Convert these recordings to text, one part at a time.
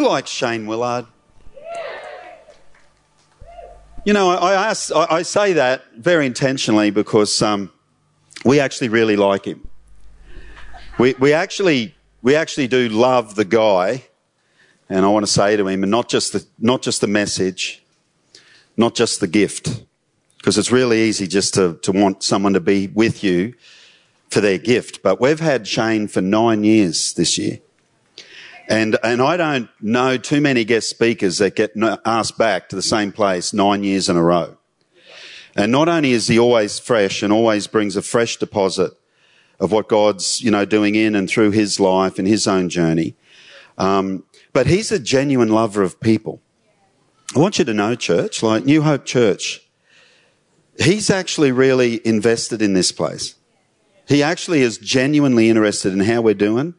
Who likes Shane Willard? You know, I, ask, I say that very intentionally because um, we actually really like him. We, we, actually, we actually do love the guy, and I want to say to him, and not just the, not just the message, not just the gift, because it's really easy just to, to want someone to be with you for their gift. But we've had Shane for nine years this year. And, and I don't know too many guest speakers that get asked back to the same place nine years in a row. And not only is he always fresh and always brings a fresh deposit of what God's, you know, doing in and through his life and his own journey, um, but he's a genuine lover of people. I want you to know, church, like New Hope Church, he's actually really invested in this place. He actually is genuinely interested in how we're doing.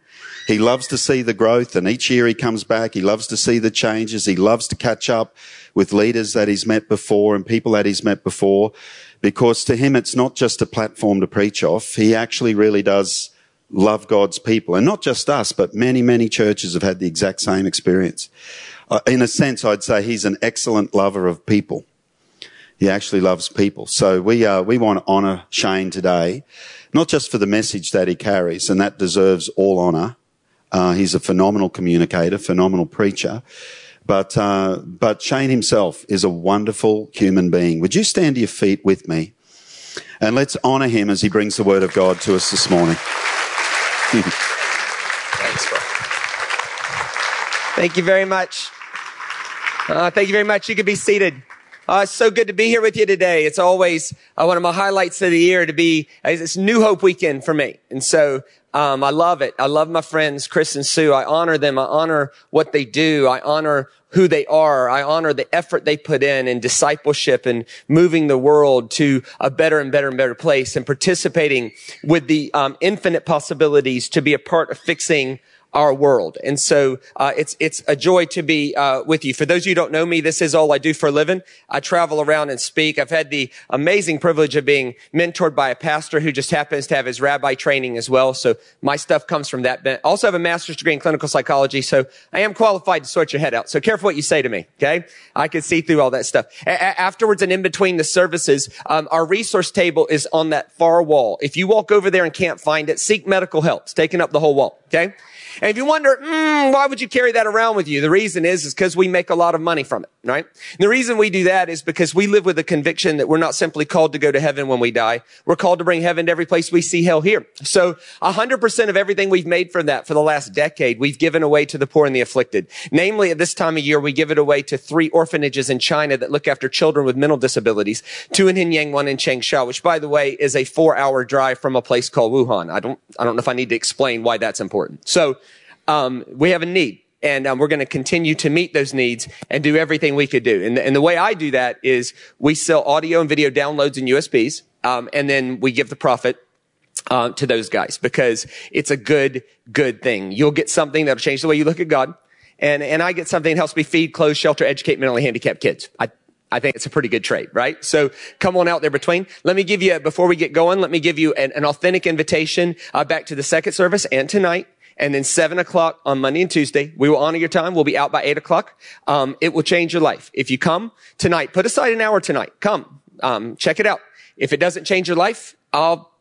He loves to see the growth and each year he comes back. He loves to see the changes. He loves to catch up with leaders that he's met before and people that he's met before because to him it's not just a platform to preach off. He actually really does love God's people and not just us, but many, many churches have had the exact same experience. Uh, in a sense, I'd say he's an excellent lover of people. He actually loves people. So we, uh, we want to honour Shane today, not just for the message that he carries, and that deserves all honour. Uh, he's a phenomenal communicator, phenomenal preacher. But, uh, but Shane himself is a wonderful human being. Would you stand to your feet with me? And let's honour him as he brings the word of God to us this morning. Thanks, bro. Thank you very much. Uh, thank you very much. You can be seated. Uh, it's so good to be here with you today. It's always uh, one of my highlights of the year to be, uh, it's New Hope weekend for me. And so, um, I love it. I love my friends, Chris and Sue. I honor them. I honor what they do. I honor who they are. I honor the effort they put in in discipleship and moving the world to a better and better and better place and participating with the um, infinite possibilities to be a part of fixing our world. And so uh, it's it's a joy to be uh, with you. For those of you who don't know me, this is all I do for a living. I travel around and speak. I've had the amazing privilege of being mentored by a pastor who just happens to have his rabbi training as well. So my stuff comes from that. I also have a master's degree in clinical psychology, so I am qualified to sort your head out. So careful what you say to me, okay? I can see through all that stuff. A- afterwards and in between the services, um, our resource table is on that far wall. If you walk over there and can't find it, seek medical help. It's taking up the whole wall, okay? And if you wonder, mm, why would you carry that around with you? The reason is, is because we make a lot of money from it, right? And the reason we do that is because we live with the conviction that we're not simply called to go to heaven when we die. We're called to bring heaven to every place we see hell here. So hundred percent of everything we've made from that for the last decade, we've given away to the poor and the afflicted. Namely, at this time of year, we give it away to three orphanages in China that look after children with mental disabilities. Two in Hinyang, one in Changsha, which by the way is a four hour drive from a place called Wuhan. I don't, I don't know if I need to explain why that's important. So um, we have a need and um, we're going to continue to meet those needs and do everything we could do. And the, and the, way I do that is we sell audio and video downloads and USBs, um, and then we give the profit uh, to those guys because it's a good, good thing. You'll get something that'll change the way you look at God, and and I get something that helps me feed, clothe, shelter, educate mentally handicapped kids. I I think it's a pretty good trade, right? So come on out there between. Let me give you, before we get going, let me give you an, an authentic invitation uh, back to the second service and tonight and then seven o'clock on Monday and Tuesday. We will honor your time. We'll be out by eight o'clock. Um, it will change your life. If you come tonight, put aside an hour tonight. Come, um, check it out. If it doesn't change your life, I'll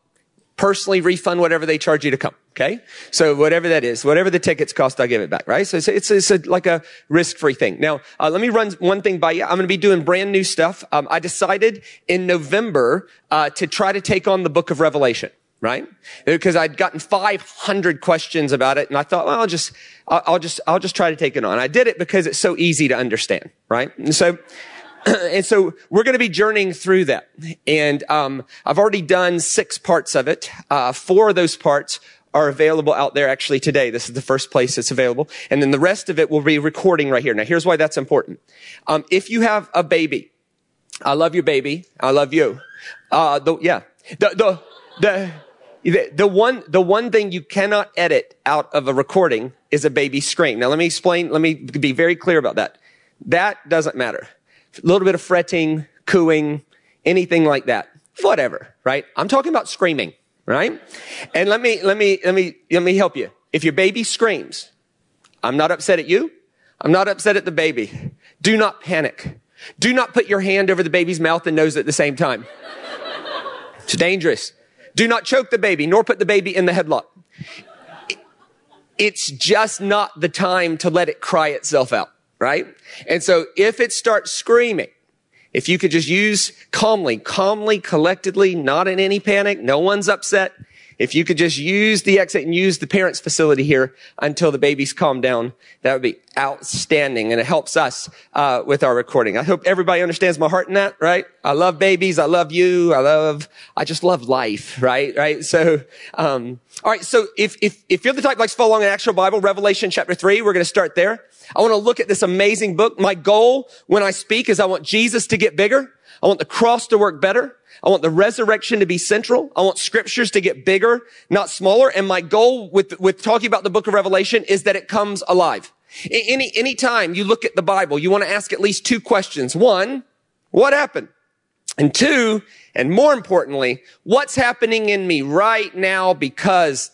personally refund whatever they charge you to come. Okay. So whatever that is, whatever the tickets cost, I'll give it back. Right. So it's, it's, it's a, like a risk free thing. Now, uh, let me run one thing by you. I'm going to be doing brand new stuff. Um, I decided in November, uh, to try to take on the book of Revelation right? Because I'd gotten 500 questions about it and I thought, well, I'll just, I'll, just, I'll just try to take it on. I did it because it's so easy to understand, right? And so, and so we're going to be journeying through that. And, um, I've already done six parts of it. Uh, four of those parts are available out there actually today. This is the first place it's available. And then the rest of it will be recording right here. Now here's why that's important. Um, if you have a baby, I love your baby. I love you. Uh, the, yeah. The, the, the, the, one, the one thing you cannot edit out of a recording is a baby scream. Now let me explain, let me be very clear about that. That doesn't matter. A little bit of fretting, cooing, anything like that. Whatever, right? I'm talking about screaming, right? And let me, let me, let me, let me help you. If your baby screams, I'm not upset at you. I'm not upset at the baby. Do not panic. Do not put your hand over the baby's mouth and nose at the same time. It's dangerous. Do not choke the baby, nor put the baby in the headlock. It's just not the time to let it cry itself out, right? And so if it starts screaming, if you could just use calmly, calmly, collectedly, not in any panic, no one's upset. If you could just use the exit and use the parents facility here until the babies calmed down, that would be outstanding. And it helps us, uh, with our recording. I hope everybody understands my heart in that, right? I love babies. I love you. I love, I just love life, right? Right? So, um, all right. So if, if, if you're the type that likes to follow along an actual Bible, Revelation chapter three, we're going to start there. I want to look at this amazing book. My goal when I speak is I want Jesus to get bigger. I want the cross to work better. I want the resurrection to be central. I want scriptures to get bigger, not smaller. And my goal with, with talking about the book of Revelation is that it comes alive. Any, any time you look at the Bible, you want to ask at least two questions. One, what happened? And two, and more importantly, what's happening in me right now because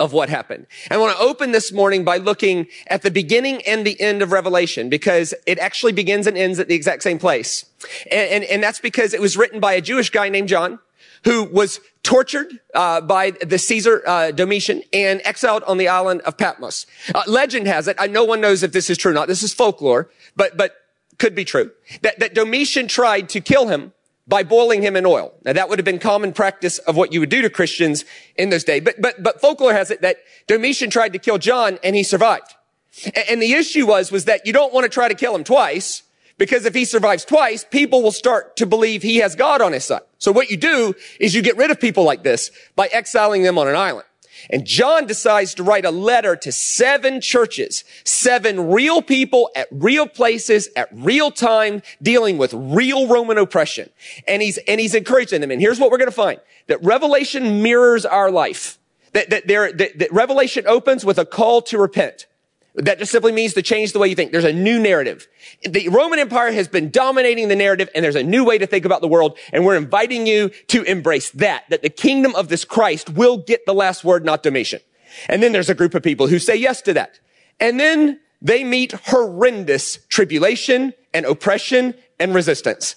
of what happened. I want to open this morning by looking at the beginning and the end of Revelation because it actually begins and ends at the exact same place. And, and, and that's because it was written by a Jewish guy named John who was tortured uh, by the Caesar uh, Domitian and exiled on the island of Patmos. Uh, legend has it, no one knows if this is true or not. This is folklore, but but could be true. That that Domitian tried to kill him by boiling him in oil. Now that would have been common practice of what you would do to Christians in those days. But, but, but folklore has it that Domitian tried to kill John and he survived. And, and the issue was, was that you don't want to try to kill him twice because if he survives twice, people will start to believe he has God on his side. So what you do is you get rid of people like this by exiling them on an island. And John decides to write a letter to seven churches, seven real people at real places at real time dealing with real Roman oppression. And he's, and he's encouraging them. And here's what we're going to find. That Revelation mirrors our life. That, that there, that, that Revelation opens with a call to repent. That just simply means to change the way you think. There's a new narrative. The Roman Empire has been dominating the narrative and there's a new way to think about the world. And we're inviting you to embrace that, that the kingdom of this Christ will get the last word, not Domitian. And then there's a group of people who say yes to that. And then they meet horrendous tribulation and oppression and resistance.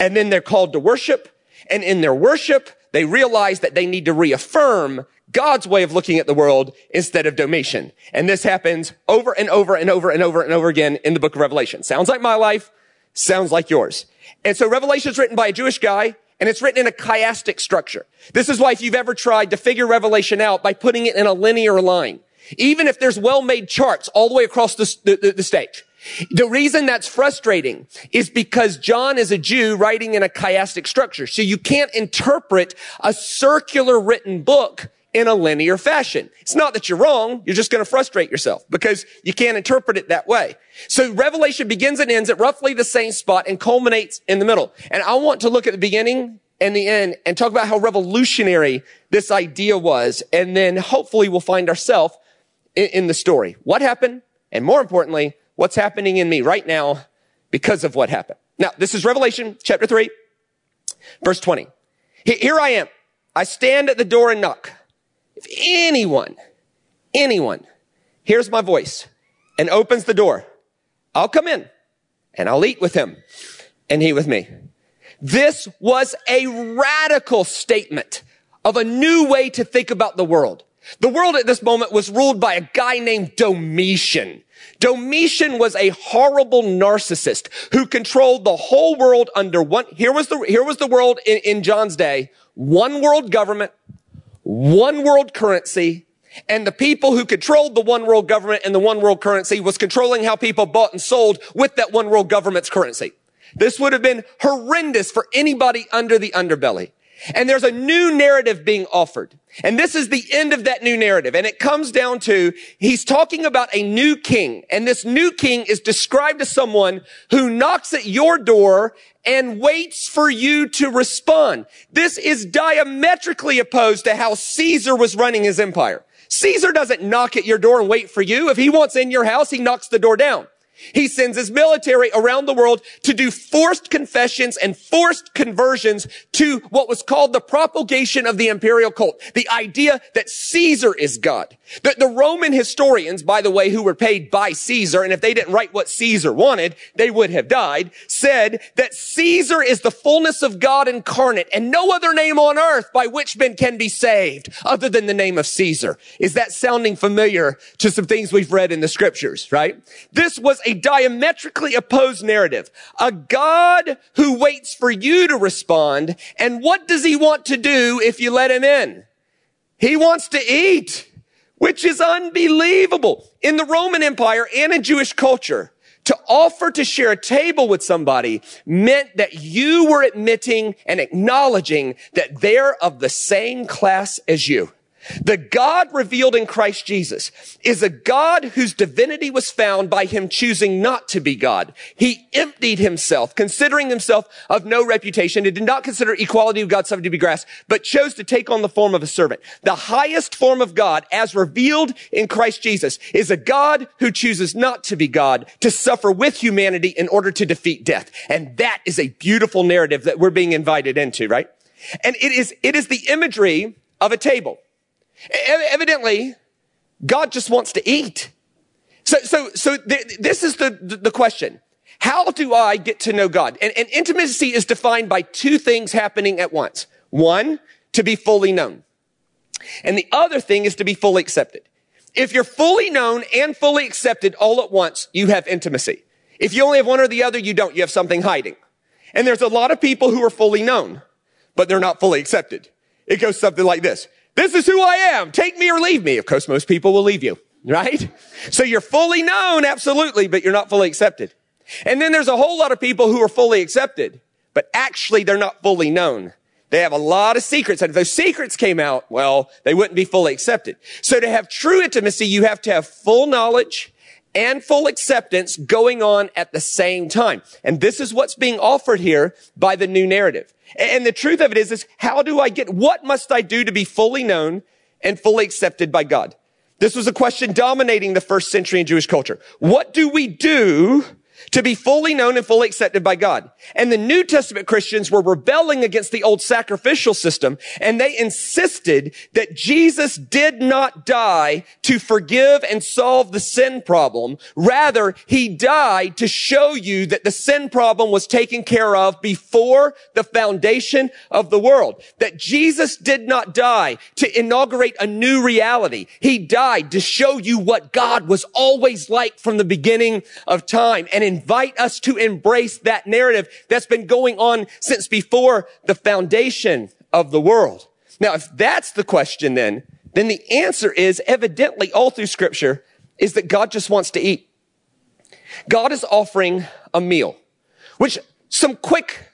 And then they're called to worship. And in their worship, they realize that they need to reaffirm God's way of looking at the world instead of Domitian. And this happens over and over and over and over and over again in the book of Revelation. Sounds like my life, sounds like yours. And so Revelation is written by a Jewish guy and it's written in a chiastic structure. This is why if you've ever tried to figure Revelation out by putting it in a linear line, even if there's well-made charts all the way across the, the, the stage, the reason that's frustrating is because John is a Jew writing in a chiastic structure. So you can't interpret a circular written book in a linear fashion. It's not that you're wrong. You're just going to frustrate yourself because you can't interpret it that way. So Revelation begins and ends at roughly the same spot and culminates in the middle. And I want to look at the beginning and the end and talk about how revolutionary this idea was. And then hopefully we'll find ourselves in, in the story. What happened? And more importantly, what's happening in me right now because of what happened. Now, this is Revelation chapter three, verse 20. Here I am. I stand at the door and knock. If anyone, anyone hears my voice and opens the door, I'll come in and I'll eat with him and he with me. This was a radical statement of a new way to think about the world. The world at this moment was ruled by a guy named Domitian. Domitian was a horrible narcissist who controlled the whole world under one. Here was the, here was the world in, in John's day. One world government, one world currency, and the people who controlled the one world government and the one world currency was controlling how people bought and sold with that one world government's currency. This would have been horrendous for anybody under the underbelly. And there's a new narrative being offered. And this is the end of that new narrative. And it comes down to, he's talking about a new king. And this new king is described as someone who knocks at your door and waits for you to respond. This is diametrically opposed to how Caesar was running his empire. Caesar doesn't knock at your door and wait for you. If he wants in your house, he knocks the door down. He sends his military around the world to do forced confessions and forced conversions to what was called the propagation of the imperial cult. The idea that Caesar is God. The, the, Roman historians, by the way, who were paid by Caesar, and if they didn't write what Caesar wanted, they would have died, said that Caesar is the fullness of God incarnate and no other name on earth by which men can be saved other than the name of Caesar. Is that sounding familiar to some things we've read in the scriptures, right? This was a diametrically opposed narrative. A God who waits for you to respond. And what does he want to do if you let him in? He wants to eat which is unbelievable. In the Roman Empire and in Jewish culture, to offer to share a table with somebody meant that you were admitting and acknowledging that they're of the same class as you. The God revealed in Christ Jesus is a God whose divinity was found by him choosing not to be God. He emptied himself, considering himself of no reputation. He did not consider equality with God something to be grasped, but chose to take on the form of a servant. The highest form of God, as revealed in Christ Jesus, is a God who chooses not to be God, to suffer with humanity in order to defeat death. And that is a beautiful narrative that we're being invited into, right? And it is, it is the imagery of a table. Evidently, God just wants to eat. So, so, so th- this is the, the question. How do I get to know God? And, and intimacy is defined by two things happening at once. One, to be fully known. And the other thing is to be fully accepted. If you're fully known and fully accepted all at once, you have intimacy. If you only have one or the other, you don't. You have something hiding. And there's a lot of people who are fully known, but they're not fully accepted. It goes something like this. This is who I am. Take me or leave me. Of course, most people will leave you, right? So you're fully known, absolutely, but you're not fully accepted. And then there's a whole lot of people who are fully accepted, but actually they're not fully known. They have a lot of secrets. And if those secrets came out, well, they wouldn't be fully accepted. So to have true intimacy, you have to have full knowledge and full acceptance going on at the same time. And this is what's being offered here by the new narrative. And the truth of it is, is how do I get, what must I do to be fully known and fully accepted by God? This was a question dominating the first century in Jewish culture. What do we do to be fully known and fully accepted by God. And the New Testament Christians were rebelling against the old sacrificial system and they insisted that Jesus did not die to forgive and solve the sin problem. Rather, he died to show you that the sin problem was taken care of before the foundation of the world. That Jesus did not die to inaugurate a new reality. He died to show you what God was always like from the beginning of time. And invite us to embrace that narrative that's been going on since before the foundation of the world. Now, if that's the question then, then the answer is evidently all through scripture is that God just wants to eat. God is offering a meal, which some quick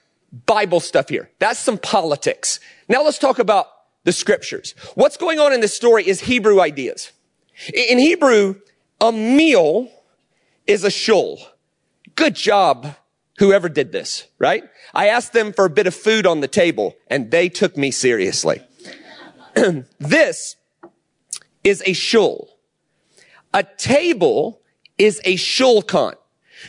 Bible stuff here. That's some politics. Now let's talk about the scriptures. What's going on in this story is Hebrew ideas. In Hebrew, a meal is a shul. Good job, whoever did this, right? I asked them for a bit of food on the table and they took me seriously. this is a shul. A table is a shulchan.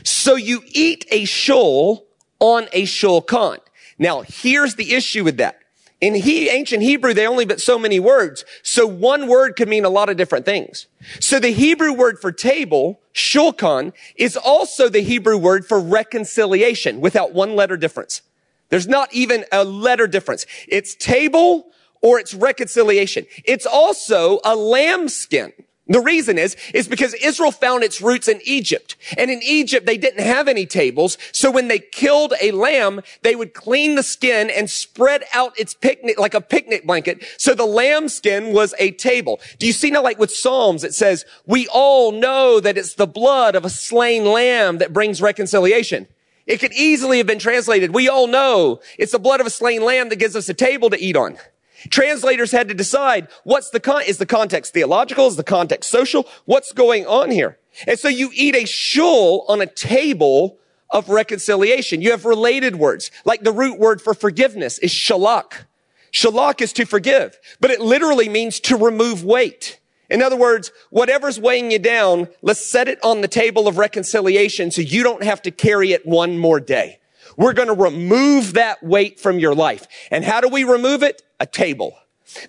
So you eat a shul on a shulchan. Now, here's the issue with that. In he, ancient Hebrew, they only but so many words. So one word could mean a lot of different things. So the Hebrew word for table, shulchan, is also the Hebrew word for reconciliation without one letter difference. There's not even a letter difference. It's table or it's reconciliation. It's also a lambskin. The reason is, is because Israel found its roots in Egypt. And in Egypt, they didn't have any tables. So when they killed a lamb, they would clean the skin and spread out its picnic, like a picnic blanket. So the lamb skin was a table. Do you see now, like with Psalms, it says, we all know that it's the blood of a slain lamb that brings reconciliation. It could easily have been translated. We all know it's the blood of a slain lamb that gives us a table to eat on. Translators had to decide what's the con- is the context theological? Is the context social? What's going on here? And so you eat a shul on a table of reconciliation. You have related words, like the root word for forgiveness is shalak. Shalak is to forgive, but it literally means to remove weight. In other words, whatever's weighing you down, let's set it on the table of reconciliation so you don't have to carry it one more day. We're going to remove that weight from your life. And how do we remove it? A table.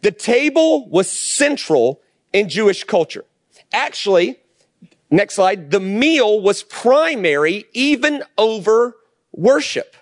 The table was central in Jewish culture. Actually, next slide, the meal was primary even over worship.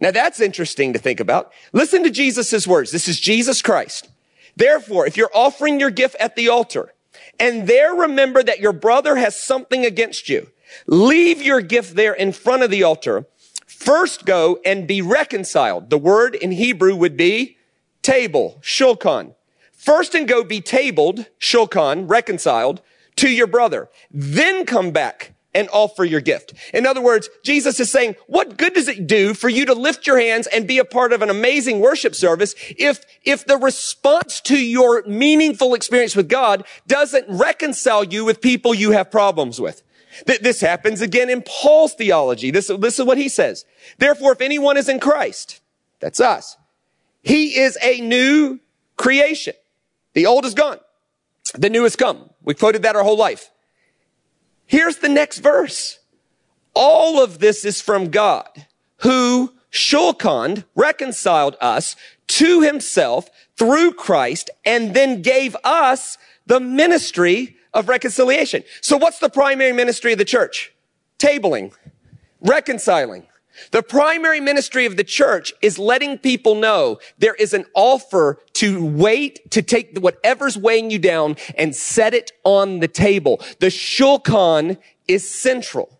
Now that's interesting to think about. Listen to Jesus' words. This is Jesus Christ. Therefore, if you're offering your gift at the altar and there remember that your brother has something against you, leave your gift there in front of the altar. First go and be reconciled. The word in Hebrew would be table, shulchan. First and go be tabled, shulchan, reconciled to your brother. Then come back and offer your gift. In other words, Jesus is saying, what good does it do for you to lift your hands and be a part of an amazing worship service if, if the response to your meaningful experience with God doesn't reconcile you with people you have problems with? This happens again in Paul's theology. This, this is what he says. Therefore, if anyone is in Christ, that's us, he is a new creation. The old is gone. The new has come. We've quoted that our whole life. Here's the next verse. All of this is from God who shulchan reconciled us to himself through Christ and then gave us the ministry of reconciliation. So what's the primary ministry of the church? Tabling, reconciling. The primary ministry of the church is letting people know there is an offer to wait, to take whatever's weighing you down and set it on the table. The shulchan is central.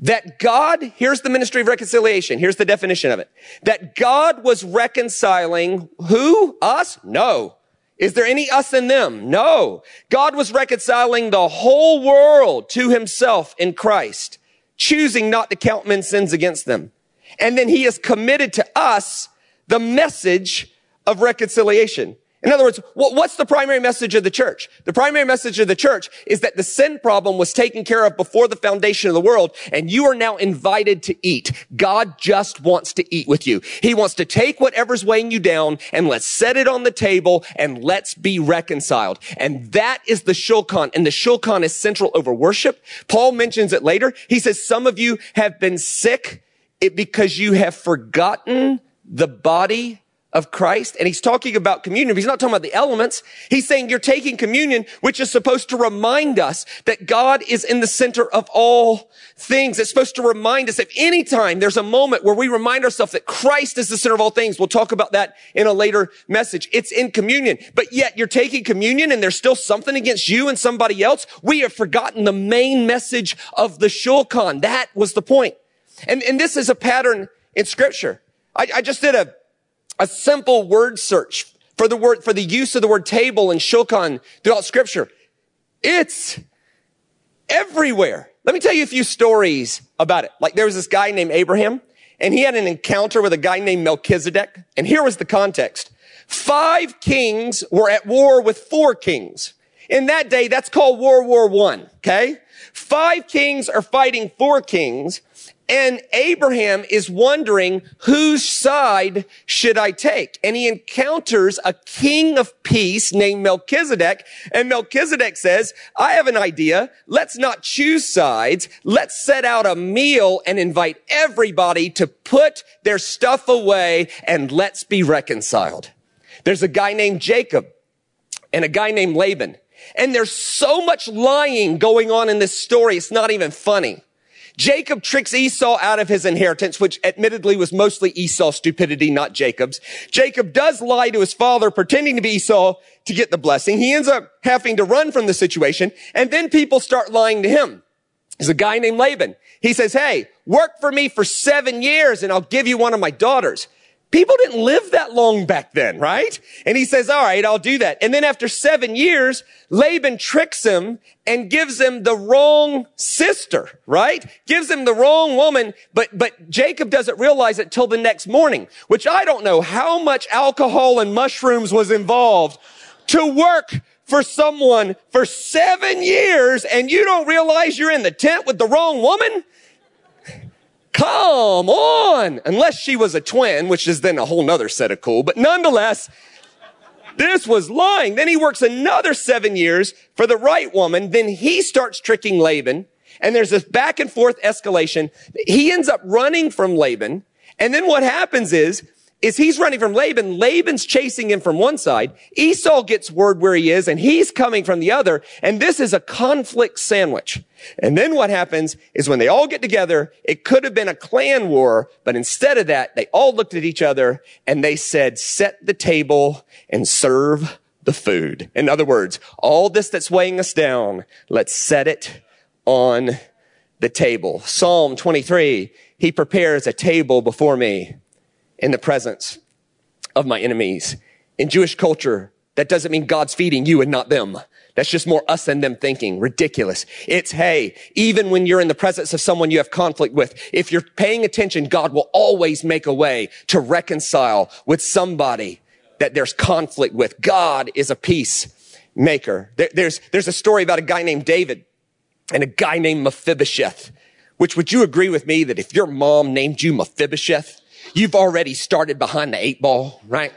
That God, here's the ministry of reconciliation. Here's the definition of it. That God was reconciling who? Us? No. Is there any us in them? No. God was reconciling the whole world to himself in Christ choosing not to count men's sins against them. And then he has committed to us the message of reconciliation. In other words, what's the primary message of the church? The primary message of the church is that the sin problem was taken care of before the foundation of the world, and you are now invited to eat. God just wants to eat with you. He wants to take whatever's weighing you down and let's set it on the table and let's be reconciled. And that is the shulchan, and the shulchan is central over worship. Paul mentions it later. He says, some of you have been sick because you have forgotten the body of Christ. And he's talking about communion. He's not talking about the elements. He's saying you're taking communion, which is supposed to remind us that God is in the center of all things. It's supposed to remind us that anytime there's a moment where we remind ourselves that Christ is the center of all things. We'll talk about that in a later message. It's in communion, but yet you're taking communion and there's still something against you and somebody else. We have forgotten the main message of the shulchan. That was the point. And, and this is a pattern in scripture. I, I just did a, a simple word search for the word, for the use of the word table and shulchan throughout scripture. It's everywhere. Let me tell you a few stories about it. Like there was this guy named Abraham and he had an encounter with a guy named Melchizedek. And here was the context. Five kings were at war with four kings. In that day, that's called World War One. Okay. Five kings are fighting four kings. And Abraham is wondering, whose side should I take? And he encounters a king of peace named Melchizedek. And Melchizedek says, I have an idea. Let's not choose sides. Let's set out a meal and invite everybody to put their stuff away and let's be reconciled. There's a guy named Jacob and a guy named Laban. And there's so much lying going on in this story. It's not even funny. Jacob tricks Esau out of his inheritance, which admittedly was mostly Esau's stupidity, not Jacob's. Jacob does lie to his father, pretending to be Esau to get the blessing. He ends up having to run from the situation, and then people start lying to him. There's a guy named Laban. He says, hey, work for me for seven years and I'll give you one of my daughters. People didn't live that long back then, right? And he says, all right, I'll do that. And then after seven years, Laban tricks him and gives him the wrong sister, right? Gives him the wrong woman, but, but Jacob doesn't realize it till the next morning, which I don't know how much alcohol and mushrooms was involved to work for someone for seven years and you don't realize you're in the tent with the wrong woman? Come on. Unless she was a twin, which is then a whole nother set of cool. But nonetheless, This was lying. Then he works another seven years for the right woman. Then he starts tricking Laban. And there's this back and forth escalation. He ends up running from Laban. And then what happens is is he's running from Laban. Laban's chasing him from one side. Esau gets word where he is and he's coming from the other. And this is a conflict sandwich. And then what happens is when they all get together, it could have been a clan war, but instead of that, they all looked at each other and they said, set the table and serve the food. In other words, all this that's weighing us down, let's set it on the table. Psalm 23, he prepares a table before me in the presence of my enemies. In Jewish culture, that doesn't mean God's feeding you and not them. That's just more us and them thinking. Ridiculous. It's, hey, even when you're in the presence of someone you have conflict with, if you're paying attention, God will always make a way to reconcile with somebody that there's conflict with. God is a peace maker. There, there's, there's a story about a guy named David and a guy named Mephibosheth, which would you agree with me that if your mom named you Mephibosheth, You've already started behind the eight ball, right?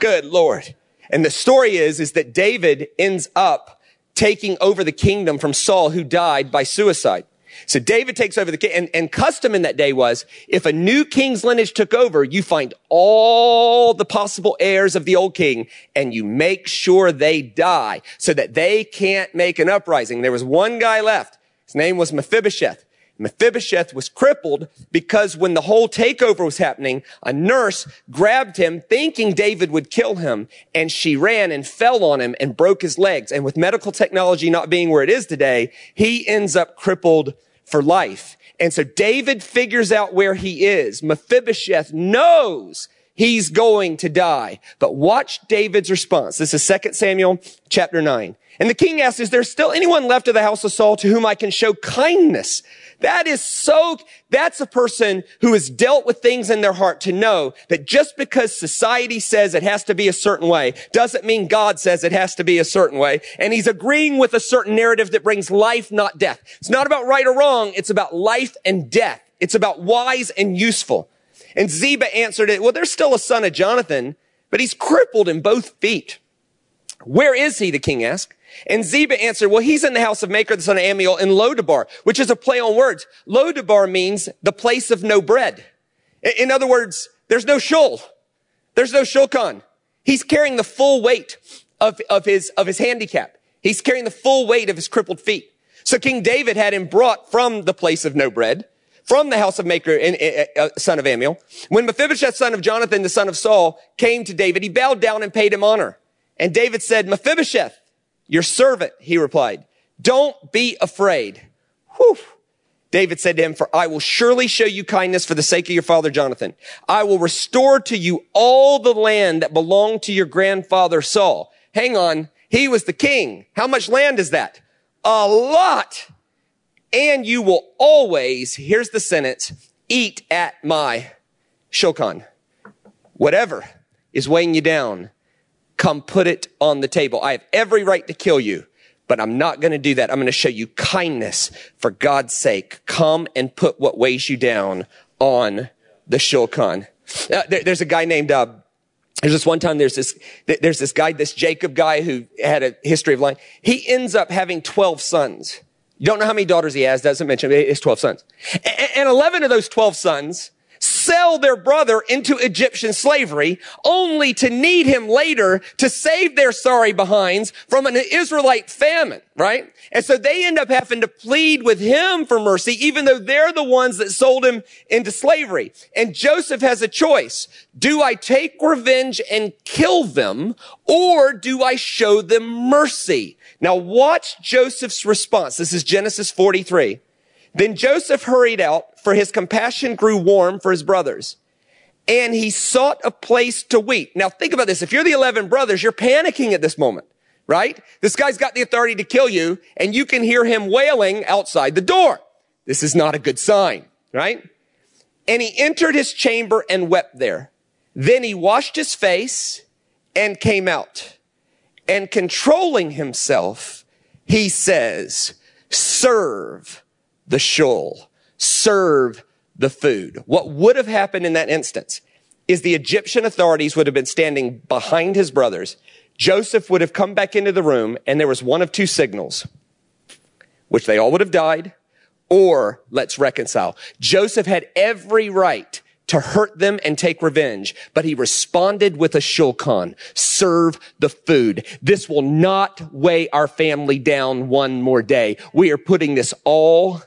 Good Lord. And the story is, is that David ends up taking over the kingdom from Saul, who died by suicide. So David takes over the king, and, and, custom in that day was, if a new king's lineage took over, you find all the possible heirs of the old king, and you make sure they die, so that they can't make an uprising. There was one guy left. His name was Mephibosheth. Mephibosheth was crippled because when the whole takeover was happening, a nurse grabbed him thinking David would kill him and she ran and fell on him and broke his legs. And with medical technology not being where it is today, he ends up crippled for life. And so David figures out where he is. Mephibosheth knows he's going to die. But watch David's response. This is 2 Samuel chapter 9. And the king asks, is there still anyone left of the house of Saul to whom I can show kindness? That is so, that's a person who has dealt with things in their heart to know that just because society says it has to be a certain way doesn't mean God says it has to be a certain way. And he's agreeing with a certain narrative that brings life, not death. It's not about right or wrong. It's about life and death. It's about wise and useful. And Ziba answered it, well, there's still a son of Jonathan, but he's crippled in both feet. Where is he? The king asked. And Ziba answered, well, he's in the house of Makir, the son of Ammiel in Lodabar, which is a play on words. Lodabar means the place of no bread. In other words, there's no shul. There's no shulchan. He's carrying the full weight of, of his, of his handicap. He's carrying the full weight of his crippled feet. So King David had him brought from the place of no bread, from the house of Makir, uh, uh, son of Ammiel. When Mephibosheth, son of Jonathan, the son of Saul, came to David, he bowed down and paid him honor. And David said, Mephibosheth, your servant, he replied. Don't be afraid. Whew. David said to him, for I will surely show you kindness for the sake of your father Jonathan. I will restore to you all the land that belonged to your grandfather Saul. Hang on. He was the king. How much land is that? A lot. And you will always, here's the sentence, eat at my shulchan. Whatever is weighing you down, Come put it on the table. I have every right to kill you, but I'm not going to do that. I'm going to show you kindness for God's sake. Come and put what weighs you down on the shulchan. Uh, there, there's a guy named, uh, there's this one time there's this, there's this guy, this Jacob guy who had a history of lying. He ends up having 12 sons. You don't know how many daughters he has, doesn't mention, it's 12 sons. And 11 of those 12 sons sell their brother into Egyptian slavery only to need him later to save their sorry behinds from an Israelite famine, right? And so they end up having to plead with him for mercy, even though they're the ones that sold him into slavery. And Joseph has a choice. Do I take revenge and kill them or do I show them mercy? Now watch Joseph's response. This is Genesis 43. Then Joseph hurried out, for his compassion grew warm for his brothers. And he sought a place to weep. Now think about this. If you're the 11 brothers, you're panicking at this moment, right? This guy's got the authority to kill you, and you can hear him wailing outside the door. This is not a good sign, right? And he entered his chamber and wept there. Then he washed his face and came out. And controlling himself, he says, serve the shul. Serve the food. What would have happened in that instance is the Egyptian authorities would have been standing behind his brothers. Joseph would have come back into the room and there was one of two signals, which they all would have died or let's reconcile. Joseph had every right to hurt them and take revenge, but he responded with a shulchan, serve the food. This will not weigh our family down one more day. We are putting this all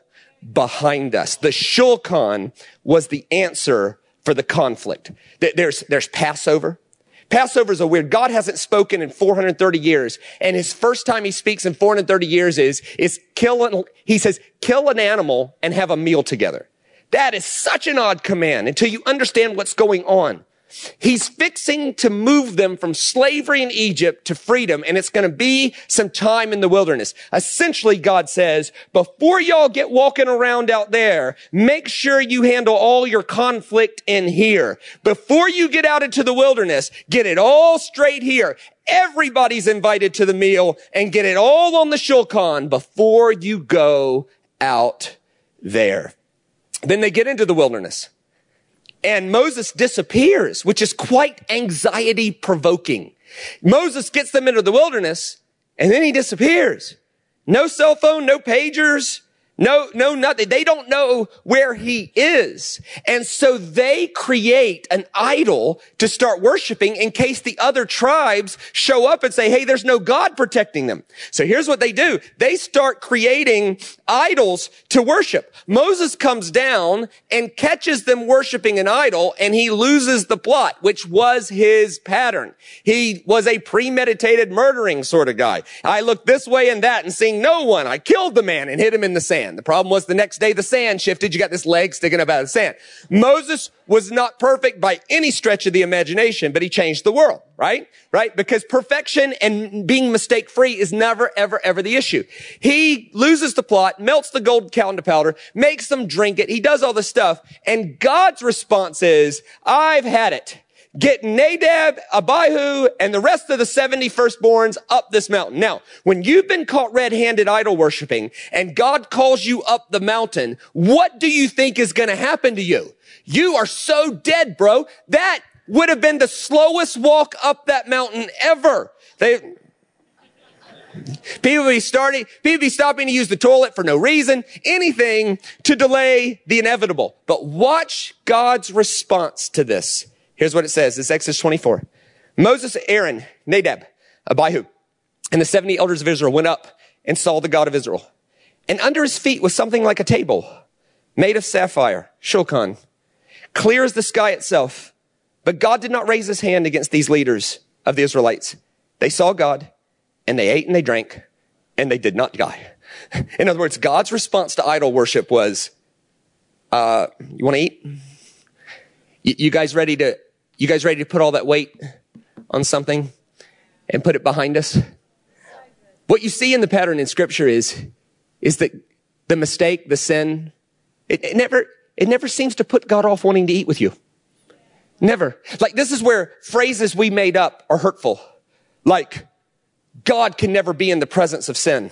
behind us. The shulchan was the answer for the conflict. There's, there's Passover. Passover is a weird. God hasn't spoken in 430 years. And his first time he speaks in 430 years is, is kill an, he says, kill an animal and have a meal together. That is such an odd command until you understand what's going on. He's fixing to move them from slavery in Egypt to freedom, and it's going to be some time in the wilderness. Essentially, God says, before y'all get walking around out there, make sure you handle all your conflict in here. Before you get out into the wilderness, get it all straight here. Everybody's invited to the meal and get it all on the shulchan before you go out there. Then they get into the wilderness and Moses disappears, which is quite anxiety provoking. Moses gets them into the wilderness and then he disappears. No cell phone, no pagers, no, no, nothing. They don't know where he is. And so they create an idol to start worshiping in case the other tribes show up and say, Hey, there's no God protecting them. So here's what they do. They start creating idols to worship. Moses comes down and catches them worshiping an idol and he loses the plot, which was his pattern. He was a premeditated murdering sort of guy. I looked this way and that and seeing no one. I killed the man and hit him in the sand. The problem was the next day the sand shifted. You got this leg sticking up out of the sand. Moses was not perfect by any stretch of the imagination, but he changed the world, right? Right? Because perfection and being mistake free is never, ever, ever the issue. He loses the plot, melts the gold cow into powder, makes them drink it. He does all this stuff. And God's response is, I've had it. Get Nadab, Abihu, and the rest of the 70 firstborns up this mountain. Now, when you've been caught red-handed idol worshiping and God calls you up the mountain, what do you think is going to happen to you? You are so dead, bro. That would have been the slowest walk up that mountain ever. They, People be starting, people be stopping to use the toilet for no reason, anything to delay the inevitable. But watch God's response to this. Here's what it says. It's Exodus 24. Moses, Aaron, Nadab, Abihu, and the 70 elders of Israel went up and saw the God of Israel. And under his feet was something like a table made of sapphire, shulchan, clear as the sky itself. But God did not raise his hand against these leaders of the Israelites. They saw God and they ate and they drank and they did not die. In other words, God's response to idol worship was, uh, you want to eat? You guys ready to you guys ready to put all that weight on something and put it behind us? What you see in the pattern in scripture is, is that the mistake, the sin, it, it never, it never seems to put God off wanting to eat with you. Never. Like this is where phrases we made up are hurtful. Like, God can never be in the presence of sin.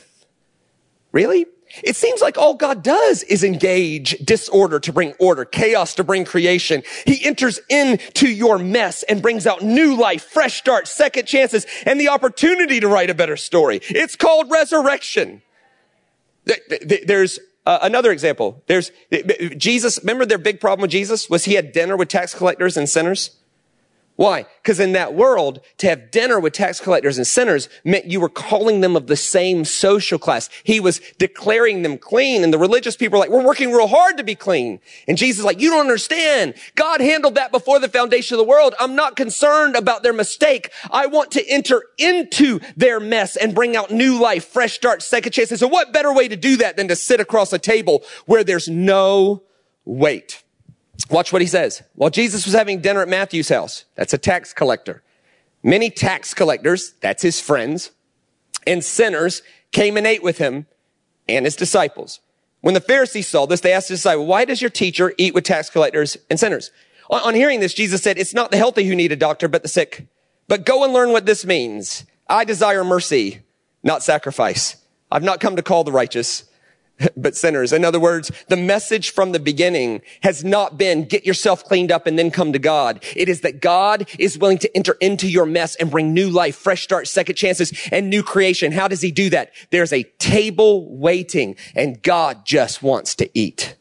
Really? It seems like all God does is engage disorder to bring order, chaos to bring creation. He enters into your mess and brings out new life, fresh starts, second chances, and the opportunity to write a better story. It's called resurrection. There's uh, another example. There's Jesus. Remember their big problem with Jesus was he had dinner with tax collectors and sinners. Why? Because in that world, to have dinner with tax collectors and sinners meant you were calling them of the same social class. He was declaring them clean and the religious people were like, we're working real hard to be clean. And Jesus is like, you don't understand. God handled that before the foundation of the world. I'm not concerned about their mistake. I want to enter into their mess and bring out new life, fresh start, second chances. So what better way to do that than to sit across a table where there's no weight? Watch what he says. While Jesus was having dinner at Matthew's house, that's a tax collector. Many tax collectors, that's his friends, and sinners came and ate with him and his disciples. When the Pharisees saw this, they asked his disciples, why does your teacher eat with tax collectors and sinners? On hearing this, Jesus said, it's not the healthy who need a doctor, but the sick. But go and learn what this means. I desire mercy, not sacrifice. I've not come to call the righteous, but sinners. In other words, the message from the beginning has not been get yourself cleaned up and then come to God. It is that God is willing to enter into your mess and bring new life, fresh start, second chances, and new creation. How does he do that? There's a table waiting and God just wants to eat.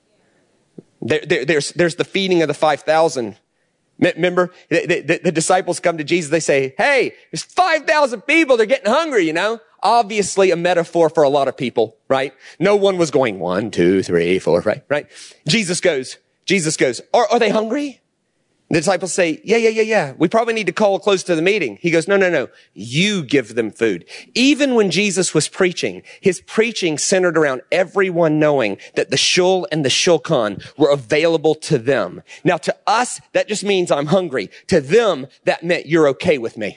There, there, there's, there's the feeding of the 5,000. Remember, the, the, the, disciples come to Jesus. They say, Hey, there's 5,000 people. They're getting hungry, you know? Obviously a metaphor for a lot of people, right? No one was going one, two, three, four, right? Right? Jesus goes, Jesus goes, are, are they hungry? The disciples say, yeah, yeah, yeah, yeah. We probably need to call close to the meeting. He goes, no, no, no. You give them food. Even when Jesus was preaching, his preaching centered around everyone knowing that the shul and the shulchan were available to them. Now to us, that just means I'm hungry. To them, that meant you're okay with me.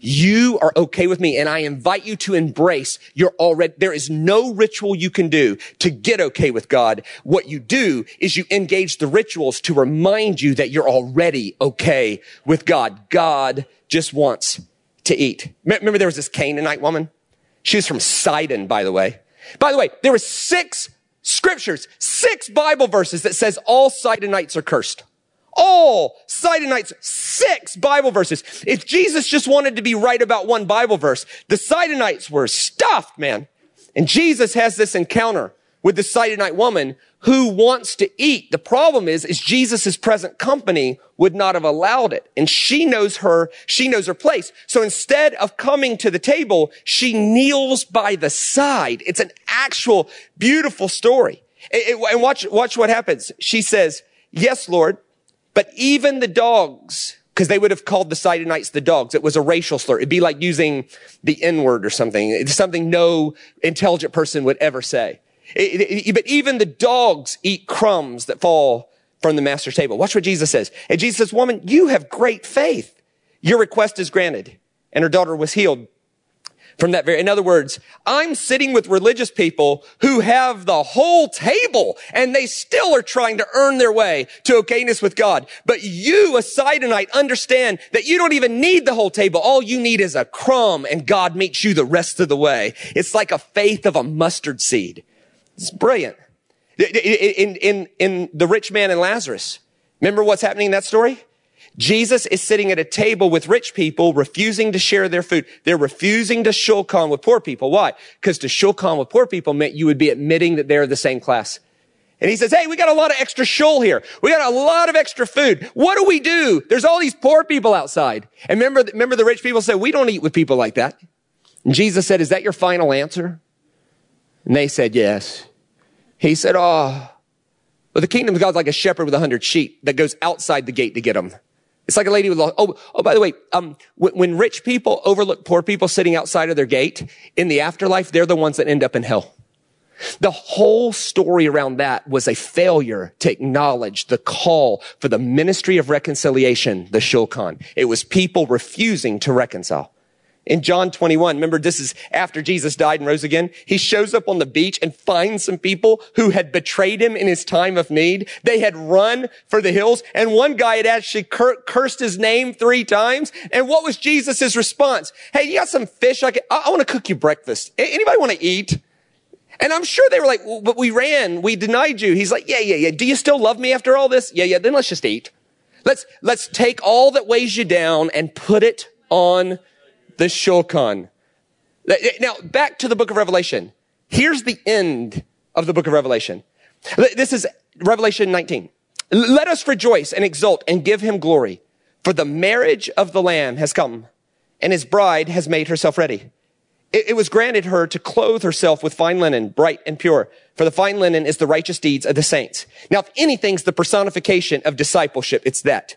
You are okay with me and I invite you to embrace your already, there is no ritual you can do to get okay with God. What you do is you engage the rituals to remind you that you're already okay with God. God just wants to eat. Remember there was this Canaanite woman? She was from Sidon, by the way. By the way, there were six scriptures, six Bible verses that says all Sidonites are cursed all Sidonites, six Bible verses. If Jesus just wanted to be right about one Bible verse, the Sidonites were stuffed, man. And Jesus has this encounter with the Sidonite woman who wants to eat. The problem is, is Jesus' present company would not have allowed it. And she knows her, she knows her place. So instead of coming to the table, she kneels by the side. It's an actual beautiful story. And watch, watch what happens. She says, yes, Lord, but even the dogs, because they would have called the Sidonites the dogs. It was a racial slur. It'd be like using the N word or something. It's something no intelligent person would ever say. It, it, but even the dogs eat crumbs that fall from the master's table. Watch what Jesus says. And Jesus says, woman, you have great faith. Your request is granted. And her daughter was healed from that very, in other words, I'm sitting with religious people who have the whole table and they still are trying to earn their way to okayness with God. But you, a Sidonite, understand that you don't even need the whole table. All you need is a crumb and God meets you the rest of the way. It's like a faith of a mustard seed. It's brilliant. In, in, in the rich man and Lazarus, remember what's happening in that story? Jesus is sitting at a table with rich people, refusing to share their food. They're refusing to shulchan with poor people. Why? Because to shulchan with poor people meant you would be admitting that they're the same class. And he says, Hey, we got a lot of extra shul here. We got a lot of extra food. What do we do? There's all these poor people outside. And remember, remember the rich people said, we don't eat with people like that. And Jesus said, is that your final answer? And they said, yes. He said, ah, oh, well, the kingdom of God's like a shepherd with a hundred sheep that goes outside the gate to get them. It's like a lady with, oh, oh, by the way, um, when, when rich people overlook poor people sitting outside of their gate in the afterlife, they're the ones that end up in hell. The whole story around that was a failure to acknowledge the call for the ministry of reconciliation, the shulchan. It was people refusing to reconcile in John 21. Remember, this is after Jesus died and rose again. He shows up on the beach and finds some people who had betrayed him in his time of need. They had run for the hills and one guy had actually cur- cursed his name three times. And what was Jesus' response? Hey, you got some fish? I, I, I want to cook you breakfast. Anybody want to eat? And I'm sure they were like, well, but we ran. We denied you. He's like, yeah, yeah, yeah. Do you still love me after all this? Yeah, yeah. Then let's just eat. Let's, let's take all that weighs you down and put it on the shulchan. Now, back to the book of Revelation. Here's the end of the book of Revelation. This is Revelation 19. Let us rejoice and exult and give him glory, for the marriage of the Lamb has come, and his bride has made herself ready. It, it was granted her to clothe herself with fine linen, bright and pure, for the fine linen is the righteous deeds of the saints. Now, if anything's the personification of discipleship, it's that.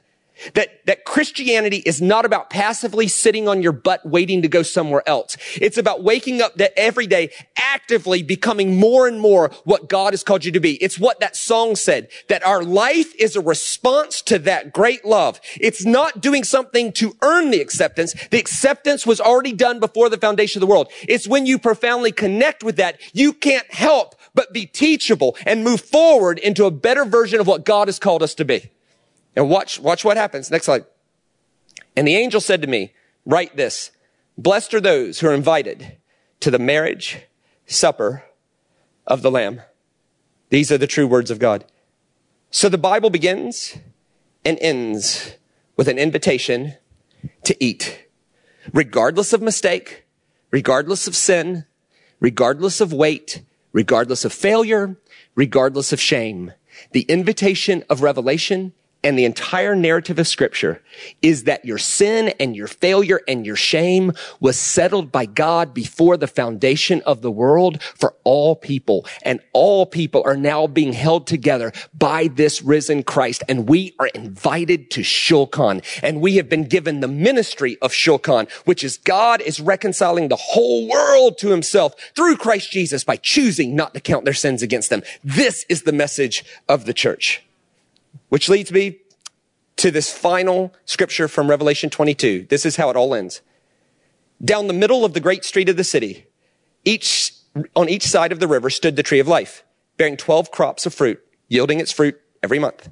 That, that Christianity is not about passively sitting on your butt waiting to go somewhere else. It's about waking up that every day actively becoming more and more what God has called you to be. It's what that song said, that our life is a response to that great love. It's not doing something to earn the acceptance. The acceptance was already done before the foundation of the world. It's when you profoundly connect with that, you can't help but be teachable and move forward into a better version of what God has called us to be. And watch, watch what happens. Next slide. And the angel said to me, write this. Blessed are those who are invited to the marriage supper of the Lamb. These are the true words of God. So the Bible begins and ends with an invitation to eat. Regardless of mistake, regardless of sin, regardless of weight, regardless of failure, regardless of shame. The invitation of revelation and the entire narrative of scripture is that your sin and your failure and your shame was settled by God before the foundation of the world for all people. And all people are now being held together by this risen Christ. And we are invited to Shulchan. And we have been given the ministry of Shulchan, which is God is reconciling the whole world to himself through Christ Jesus by choosing not to count their sins against them. This is the message of the church. Which leads me to this final scripture from Revelation 22. This is how it all ends. Down the middle of the great street of the city, each, on each side of the river stood the tree of life, bearing 12 crops of fruit, yielding its fruit every month.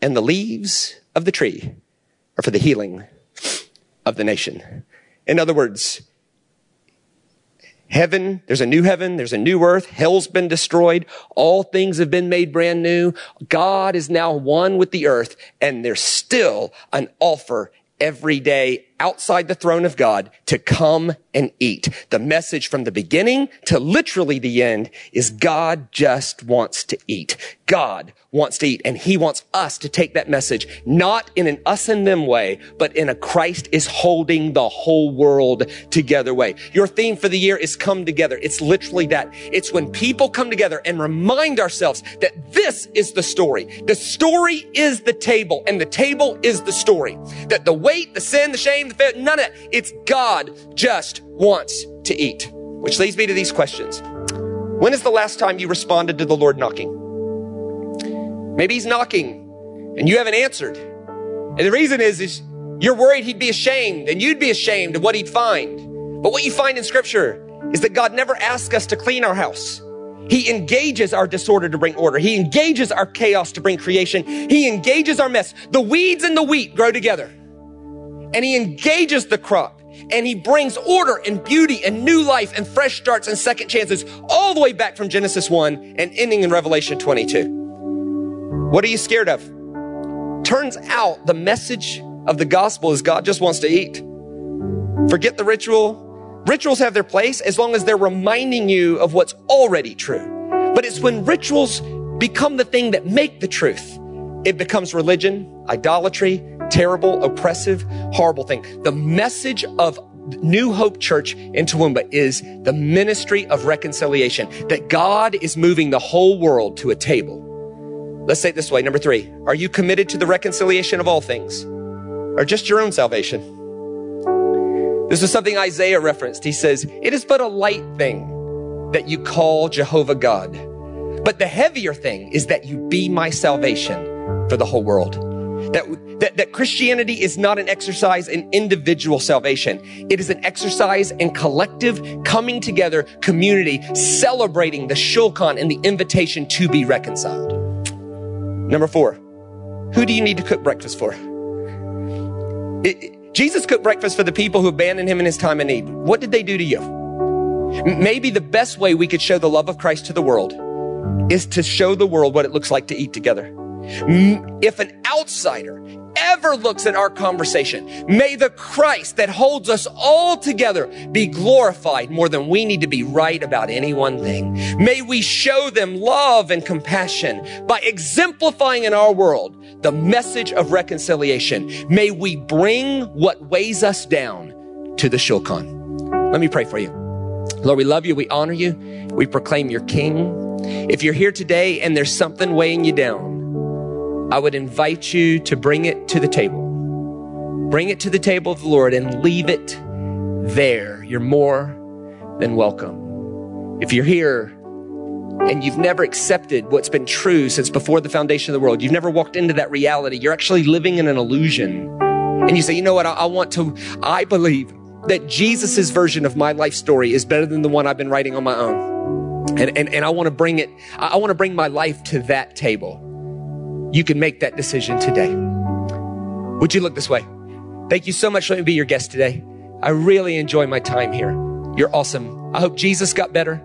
And the leaves of the tree are for the healing of the nation. In other words, Heaven, there's a new heaven, there's a new earth, hell's been destroyed, all things have been made brand new. God is now one with the earth, and there's still an offer every day outside the throne of God to come and eat. The message from the beginning to literally the end is God just wants to eat. God wants to eat and he wants us to take that message, not in an us and them way, but in a Christ is holding the whole world together way. Your theme for the year is come together. It's literally that. It's when people come together and remind ourselves that this is the story. The story is the table and the table is the story. That the weight, the sin, the shame, the none of that. It's God just wants to eat. Which leads me to these questions. When is the last time you responded to the Lord knocking? Maybe he's knocking and you haven't answered. And the reason is, is you're worried he'd be ashamed and you'd be ashamed of what he'd find. But what you find in scripture is that God never asks us to clean our house. He engages our disorder to bring order. He engages our chaos to bring creation. He engages our mess. The weeds and the wheat grow together and he engages the crop and he brings order and beauty and new life and fresh starts and second chances all the way back from Genesis 1 and ending in Revelation 22. What are you scared of? Turns out the message of the gospel is God just wants to eat. Forget the ritual. Rituals have their place as long as they're reminding you of what's already true. But it's when rituals become the thing that make the truth. It becomes religion, idolatry, terrible, oppressive, horrible thing. The message of New Hope Church in Toowoomba is the ministry of reconciliation, that God is moving the whole world to a table. Let's say it this way. Number three, are you committed to the reconciliation of all things or just your own salvation? This is something Isaiah referenced. He says, it is but a light thing that you call Jehovah God. But the heavier thing is that you be my salvation for the whole world. That, that, that Christianity is not an exercise in individual salvation. It is an exercise in collective coming together community, celebrating the shulchan and the invitation to be reconciled. Number four, who do you need to cook breakfast for? It, Jesus cooked breakfast for the people who abandoned him in his time of need. What did they do to you? Maybe the best way we could show the love of Christ to the world is to show the world what it looks like to eat together. If an outsider ever looks at our conversation, may the Christ that holds us all together be glorified more than we need to be right about any one thing. May we show them love and compassion by exemplifying in our world the message of reconciliation. May we bring what weighs us down to the Shulchan. Let me pray for you. Lord, we love you. We honor you. We proclaim your King. If you're here today and there's something weighing you down, I would invite you to bring it to the table. Bring it to the table of the Lord and leave it there. You're more than welcome. If you're here and you've never accepted what's been true since before the foundation of the world, you've never walked into that reality, you're actually living in an illusion. And you say, you know what? I, I want to, I believe that Jesus' version of my life story is better than the one I've been writing on my own. And, and, and I want to bring it, I want to bring my life to that table you can make that decision today. Would you look this way? Thank you so much for letting me be your guest today. I really enjoy my time here. You're awesome. I hope Jesus got better.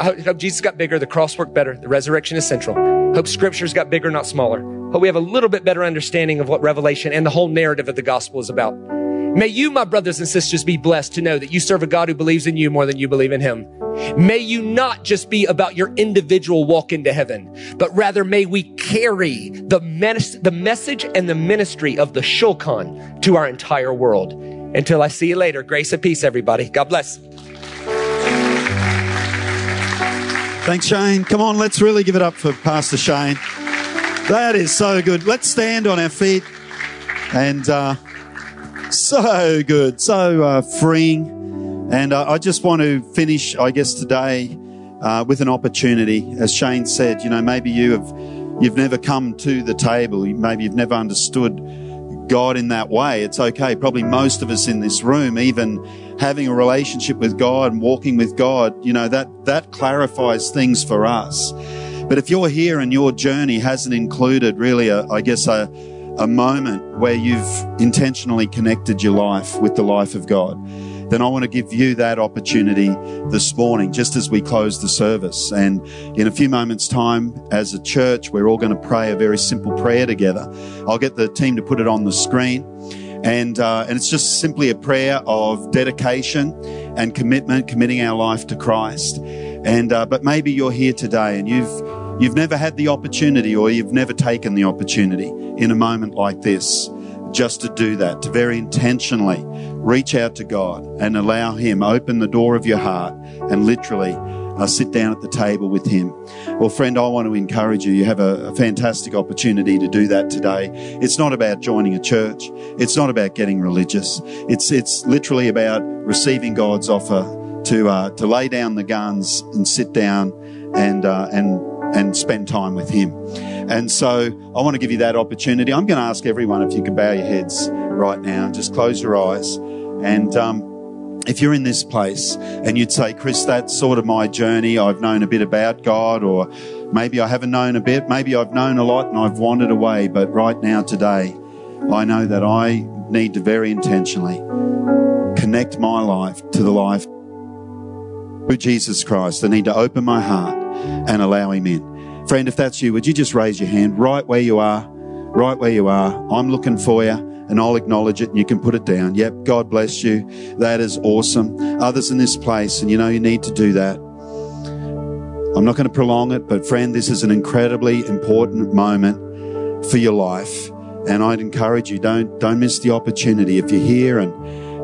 I hope Jesus got bigger, the cross worked better, the resurrection is central. Hope scriptures got bigger, not smaller. Hope we have a little bit better understanding of what Revelation and the whole narrative of the gospel is about. May you, my brothers and sisters, be blessed to know that you serve a God who believes in you more than you believe in him. May you not just be about your individual walk into heaven, but rather may we carry the, the message and the ministry of the Shulchan to our entire world. Until I see you later, grace and peace, everybody. God bless. Thanks, Shane. Come on, let's really give it up for Pastor Shane. That is so good. Let's stand on our feet and uh, so good, so uh, freeing. And uh, I just want to finish, I guess, today uh, with an opportunity. As Shane said, you know, maybe you have you've never come to the table. Maybe you've never understood God in that way. It's okay. Probably most of us in this room, even having a relationship with God and walking with God, you know, that, that clarifies things for us. But if you're here and your journey hasn't included really, a, I guess, a, a moment where you've intentionally connected your life with the life of God, then I want to give you that opportunity this morning, just as we close the service. And in a few moments' time, as a church, we're all going to pray a very simple prayer together. I'll get the team to put it on the screen. And, uh, and it's just simply a prayer of dedication and commitment, committing our life to Christ. And, uh, but maybe you're here today and you've, you've never had the opportunity or you've never taken the opportunity in a moment like this just to do that, to very intentionally reach out to God and allow Him open the door of your heart and literally uh, sit down at the table with Him. Well, friend, I want to encourage you. You have a, a fantastic opportunity to do that today. It's not about joining a church. It's not about getting religious. It's it's literally about receiving God's offer to uh, to lay down the guns and sit down and uh, and and spend time with Him. And so I want to give you that opportunity. I'm going to ask everyone if you can bow your heads right now and just close your eyes. And um, if you're in this place and you'd say, Chris, that's sort of my journey. I've known a bit about God, or maybe I haven't known a bit. Maybe I've known a lot and I've wandered away. But right now, today, I know that I need to very intentionally connect my life to the life through Jesus Christ. I need to open my heart and allow Him in. Friend, if that's you, would you just raise your hand right where you are? Right where you are. I'm looking for you and I'll acknowledge it and you can put it down. Yep, God bless you. That is awesome. Others in this place, and you know you need to do that. I'm not going to prolong it, but friend, this is an incredibly important moment for your life. And I'd encourage you, don't, don't miss the opportunity. If you're here and,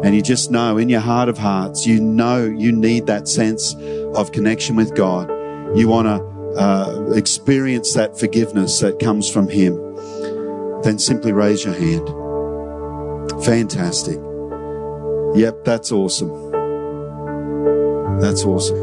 and you just know in your heart of hearts, you know you need that sense of connection with God. You want to uh, experience that forgiveness that comes from Him. Then simply raise your hand. Fantastic. Yep, that's awesome. That's awesome.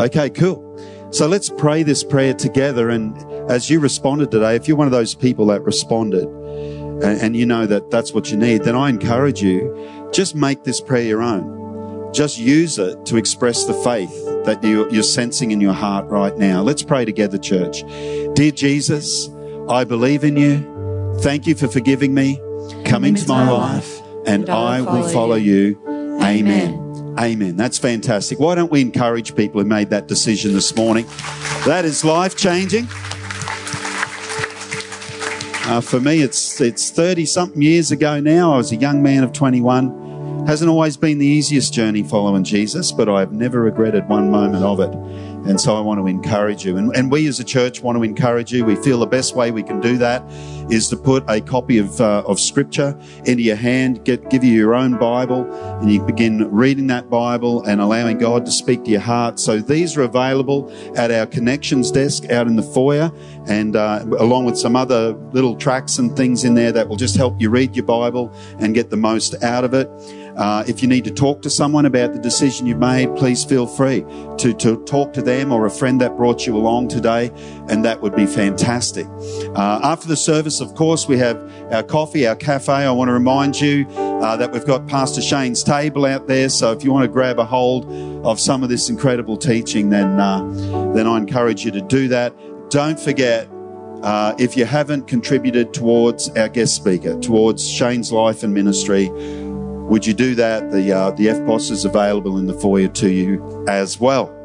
Okay, cool. So let's pray this prayer together. And as you responded today, if you're one of those people that responded and, and you know that that's what you need, then I encourage you, just make this prayer your own. Just use it to express the faith that you, you're sensing in your heart right now. Let's pray together, church. Dear Jesus, I believe in you. Thank you for forgiving me, come into my life, and I will follow you. Amen. Amen. That's fantastic. Why don't we encourage people who made that decision this morning? That is life changing. Uh, for me, it's it's thirty something years ago now. I was a young man of twenty one. Hasn't always been the easiest journey following Jesus, but I've never regretted one moment of it. And so I want to encourage you. And, and we as a church want to encourage you. We feel the best way we can do that is to put a copy of, uh, of scripture into your hand, get, give you your own Bible, and you begin reading that Bible and allowing God to speak to your heart. So these are available at our connections desk out in the foyer and uh, along with some other little tracks and things in there that will just help you read your Bible and get the most out of it. Uh, if you need to talk to someone about the decision you've made, please feel free to, to talk to them or a friend that brought you along today, and that would be fantastic. Uh, after the service, of course, we have our coffee, our cafe. I want to remind you uh, that we've got Pastor Shane's table out there, so if you want to grab a hold of some of this incredible teaching, then, uh, then I encourage you to do that. Don't forget, uh, if you haven't contributed towards our guest speaker, towards Shane's life and ministry, would you do that? The, uh, the EFTPOS is available in the foyer to you as well.